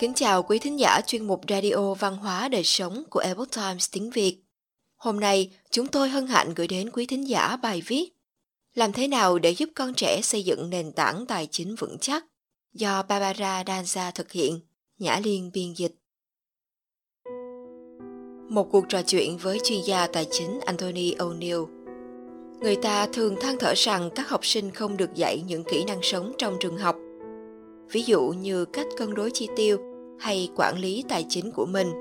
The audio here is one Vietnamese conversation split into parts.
Kính chào quý thính giả chuyên mục Radio Văn hóa Đời Sống của Epoch Times tiếng Việt. Hôm nay, chúng tôi hân hạnh gửi đến quý thính giả bài viết Làm thế nào để giúp con trẻ xây dựng nền tảng tài chính vững chắc do Barbara Danza thực hiện, Nhã Liên biên dịch. Một cuộc trò chuyện với chuyên gia tài chính Anthony O'Neill. Người ta thường than thở rằng các học sinh không được dạy những kỹ năng sống trong trường học. Ví dụ như cách cân đối chi tiêu hay quản lý tài chính của mình.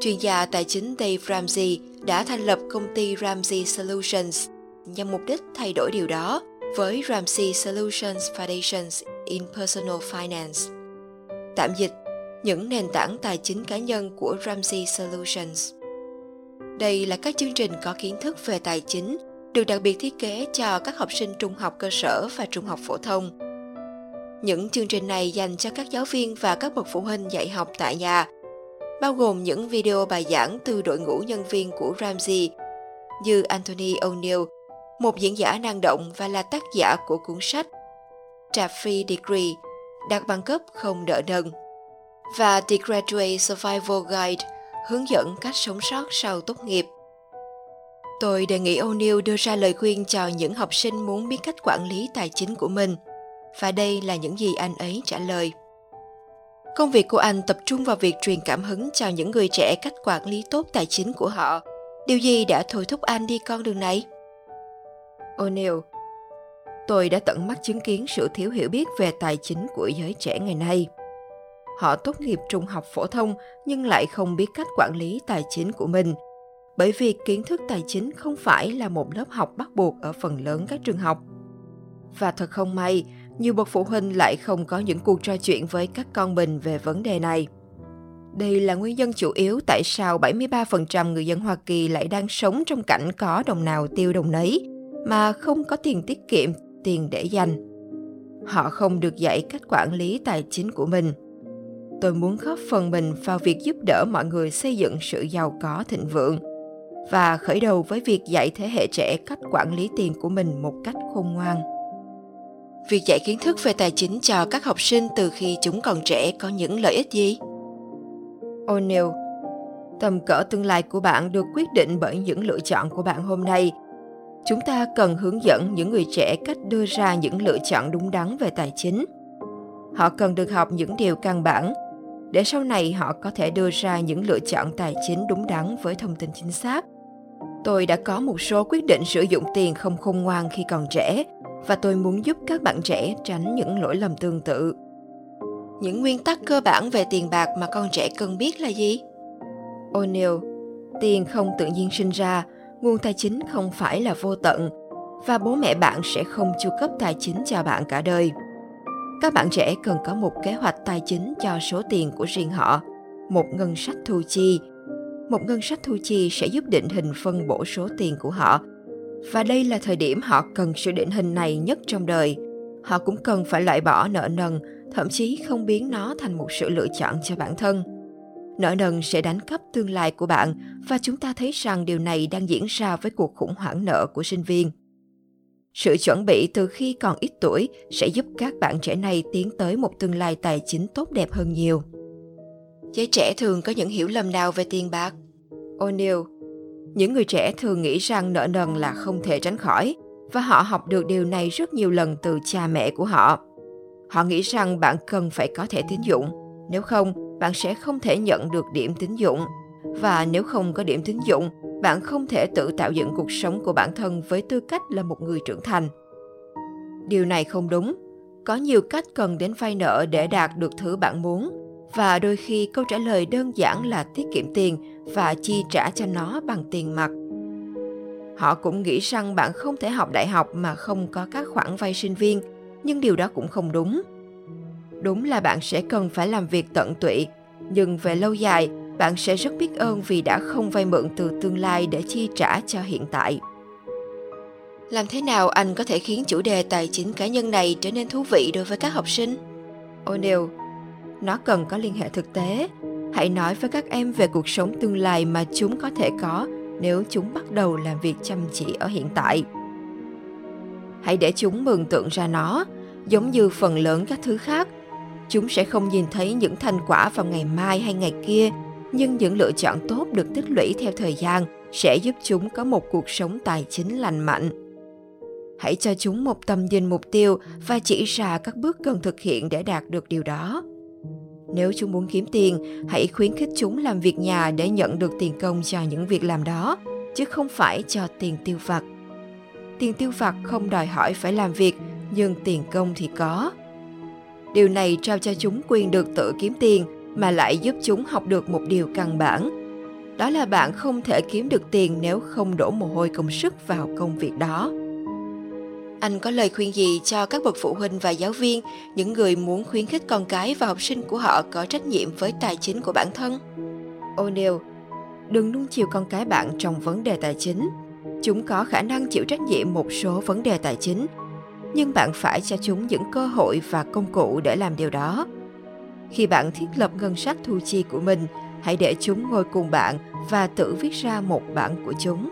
Chuyên gia tài chính Dave Ramsey đã thành lập công ty Ramsey Solutions nhằm mục đích thay đổi điều đó với Ramsey Solutions Foundations in Personal Finance. Tạm dịch, những nền tảng tài chính cá nhân của Ramsey Solutions. Đây là các chương trình có kiến thức về tài chính được đặc biệt thiết kế cho các học sinh trung học cơ sở và trung học phổ thông. Những chương trình này dành cho các giáo viên và các bậc phụ huynh dạy học tại nhà, bao gồm những video bài giảng từ đội ngũ nhân viên của Ramsey như Anthony O'Neill, một diễn giả năng động và là tác giả của cuốn sách Taffy Degree, đạt bằng cấp không đỡ nần, và The Graduate Survival Guide, hướng dẫn cách sống sót sau tốt nghiệp. Tôi đề nghị O'Neill đưa ra lời khuyên cho những học sinh muốn biết cách quản lý tài chính của mình. Và đây là những gì anh ấy trả lời. Công việc của anh tập trung vào việc truyền cảm hứng cho những người trẻ cách quản lý tốt tài chính của họ. Điều gì đã thôi thúc anh đi con đường này? O'Neill Tôi đã tận mắt chứng kiến sự thiếu hiểu biết về tài chính của giới trẻ ngày nay. Họ tốt nghiệp trung học phổ thông nhưng lại không biết cách quản lý tài chính của mình – bởi vì kiến thức tài chính không phải là một lớp học bắt buộc ở phần lớn các trường học. Và thật không may, nhiều bậc phụ huynh lại không có những cuộc trò chuyện với các con mình về vấn đề này. Đây là nguyên nhân chủ yếu tại sao 73% người dân Hoa Kỳ lại đang sống trong cảnh có đồng nào tiêu đồng nấy, mà không có tiền tiết kiệm, tiền để dành. Họ không được dạy cách quản lý tài chính của mình. Tôi muốn góp phần mình vào việc giúp đỡ mọi người xây dựng sự giàu có thịnh vượng – và khởi đầu với việc dạy thế hệ trẻ cách quản lý tiền của mình một cách khôn ngoan. Việc dạy kiến thức về tài chính cho các học sinh từ khi chúng còn trẻ có những lợi ích gì? O'Neill, tầm cỡ tương lai của bạn được quyết định bởi những lựa chọn của bạn hôm nay. Chúng ta cần hướng dẫn những người trẻ cách đưa ra những lựa chọn đúng đắn về tài chính. Họ cần được học những điều căn bản để sau này họ có thể đưa ra những lựa chọn tài chính đúng đắn với thông tin chính xác Tôi đã có một số quyết định sử dụng tiền không khôn ngoan khi còn trẻ và tôi muốn giúp các bạn trẻ tránh những lỗi lầm tương tự. Những nguyên tắc cơ bản về tiền bạc mà con trẻ cần biết là gì? O'Neill, tiền không tự nhiên sinh ra, nguồn tài chính không phải là vô tận và bố mẹ bạn sẽ không chu cấp tài chính cho bạn cả đời. Các bạn trẻ cần có một kế hoạch tài chính cho số tiền của riêng họ, một ngân sách thu chi một ngân sách thu chi sẽ giúp định hình phân bổ số tiền của họ. Và đây là thời điểm họ cần sự định hình này nhất trong đời. Họ cũng cần phải loại bỏ nợ nần, thậm chí không biến nó thành một sự lựa chọn cho bản thân. Nợ nần sẽ đánh cắp tương lai của bạn và chúng ta thấy rằng điều này đang diễn ra với cuộc khủng hoảng nợ của sinh viên. Sự chuẩn bị từ khi còn ít tuổi sẽ giúp các bạn trẻ này tiến tới một tương lai tài chính tốt đẹp hơn nhiều. Giới trẻ thường có những hiểu lầm nào về tiền bạc? O'Neill những người trẻ thường nghĩ rằng nợ nần là không thể tránh khỏi và họ học được điều này rất nhiều lần từ cha mẹ của họ. Họ nghĩ rằng bạn cần phải có thẻ tín dụng, nếu không bạn sẽ không thể nhận được điểm tín dụng và nếu không có điểm tín dụng, bạn không thể tự tạo dựng cuộc sống của bản thân với tư cách là một người trưởng thành. Điều này không đúng. Có nhiều cách cần đến vay nợ để đạt được thứ bạn muốn và đôi khi câu trả lời đơn giản là tiết kiệm tiền và chi trả cho nó bằng tiền mặt. Họ cũng nghĩ rằng bạn không thể học đại học mà không có các khoản vay sinh viên, nhưng điều đó cũng không đúng. Đúng là bạn sẽ cần phải làm việc tận tụy, nhưng về lâu dài, bạn sẽ rất biết ơn vì đã không vay mượn từ tương lai để chi trả cho hiện tại. Làm thế nào anh có thể khiến chủ đề tài chính cá nhân này trở nên thú vị đối với các học sinh? O'neill nó cần có liên hệ thực tế hãy nói với các em về cuộc sống tương lai mà chúng có thể có nếu chúng bắt đầu làm việc chăm chỉ ở hiện tại hãy để chúng mường tượng ra nó giống như phần lớn các thứ khác Chúng sẽ không nhìn thấy những thành quả vào ngày mai hay ngày kia, nhưng những lựa chọn tốt được tích lũy theo thời gian sẽ giúp chúng có một cuộc sống tài chính lành mạnh. Hãy cho chúng một tầm nhìn mục tiêu và chỉ ra các bước cần thực hiện để đạt được điều đó. Nếu chúng muốn kiếm tiền, hãy khuyến khích chúng làm việc nhà để nhận được tiền công cho những việc làm đó, chứ không phải cho tiền tiêu vặt. Tiền tiêu vặt không đòi hỏi phải làm việc, nhưng tiền công thì có. Điều này trao cho chúng quyền được tự kiếm tiền mà lại giúp chúng học được một điều căn bản. Đó là bạn không thể kiếm được tiền nếu không đổ mồ hôi công sức vào công việc đó. Anh có lời khuyên gì cho các bậc phụ huynh và giáo viên, những người muốn khuyến khích con cái và học sinh của họ có trách nhiệm với tài chính của bản thân? O'Neill, đừng nuông chiều con cái bạn trong vấn đề tài chính. Chúng có khả năng chịu trách nhiệm một số vấn đề tài chính, nhưng bạn phải cho chúng những cơ hội và công cụ để làm điều đó. Khi bạn thiết lập ngân sách thu chi của mình, hãy để chúng ngồi cùng bạn và tự viết ra một bản của chúng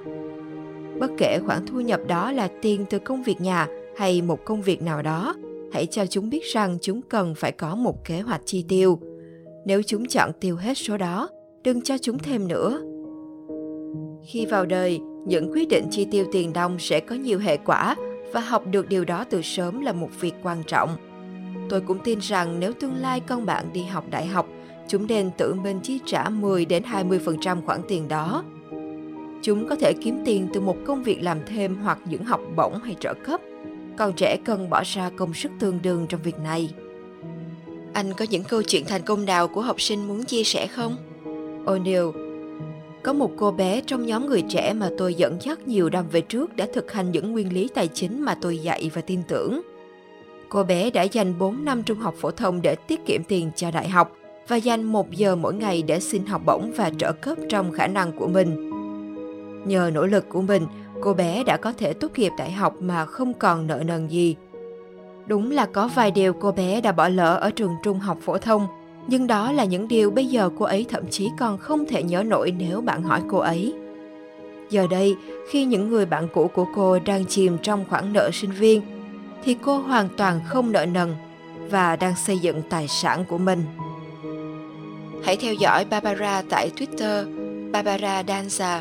bất kể khoản thu nhập đó là tiền từ công việc nhà hay một công việc nào đó, hãy cho chúng biết rằng chúng cần phải có một kế hoạch chi tiêu. Nếu chúng chọn tiêu hết số đó, đừng cho chúng thêm nữa. Khi vào đời, những quyết định chi tiêu tiền đồng sẽ có nhiều hệ quả và học được điều đó từ sớm là một việc quan trọng. Tôi cũng tin rằng nếu tương lai con bạn đi học đại học, chúng nên tự mình chi trả 10 đến 20% khoản tiền đó. Chúng có thể kiếm tiền từ một công việc làm thêm hoặc những học bổng hay trợ cấp. Còn trẻ cần bỏ ra công sức tương đương trong việc này. Anh có những câu chuyện thành công nào của học sinh muốn chia sẻ không? Oh, O'Neill Có một cô bé trong nhóm người trẻ mà tôi dẫn dắt nhiều năm về trước đã thực hành những nguyên lý tài chính mà tôi dạy và tin tưởng. Cô bé đã dành 4 năm trung học phổ thông để tiết kiệm tiền cho đại học và dành một giờ mỗi ngày để xin học bổng và trợ cấp trong khả năng của mình. Nhờ nỗ lực của mình, cô bé đã có thể tốt nghiệp đại học mà không còn nợ nần gì. Đúng là có vài điều cô bé đã bỏ lỡ ở trường trung học phổ thông, nhưng đó là những điều bây giờ cô ấy thậm chí còn không thể nhớ nổi nếu bạn hỏi cô ấy. Giờ đây, khi những người bạn cũ của cô đang chìm trong khoản nợ sinh viên, thì cô hoàn toàn không nợ nần và đang xây dựng tài sản của mình. Hãy theo dõi Barbara tại Twitter, Barbara Danza.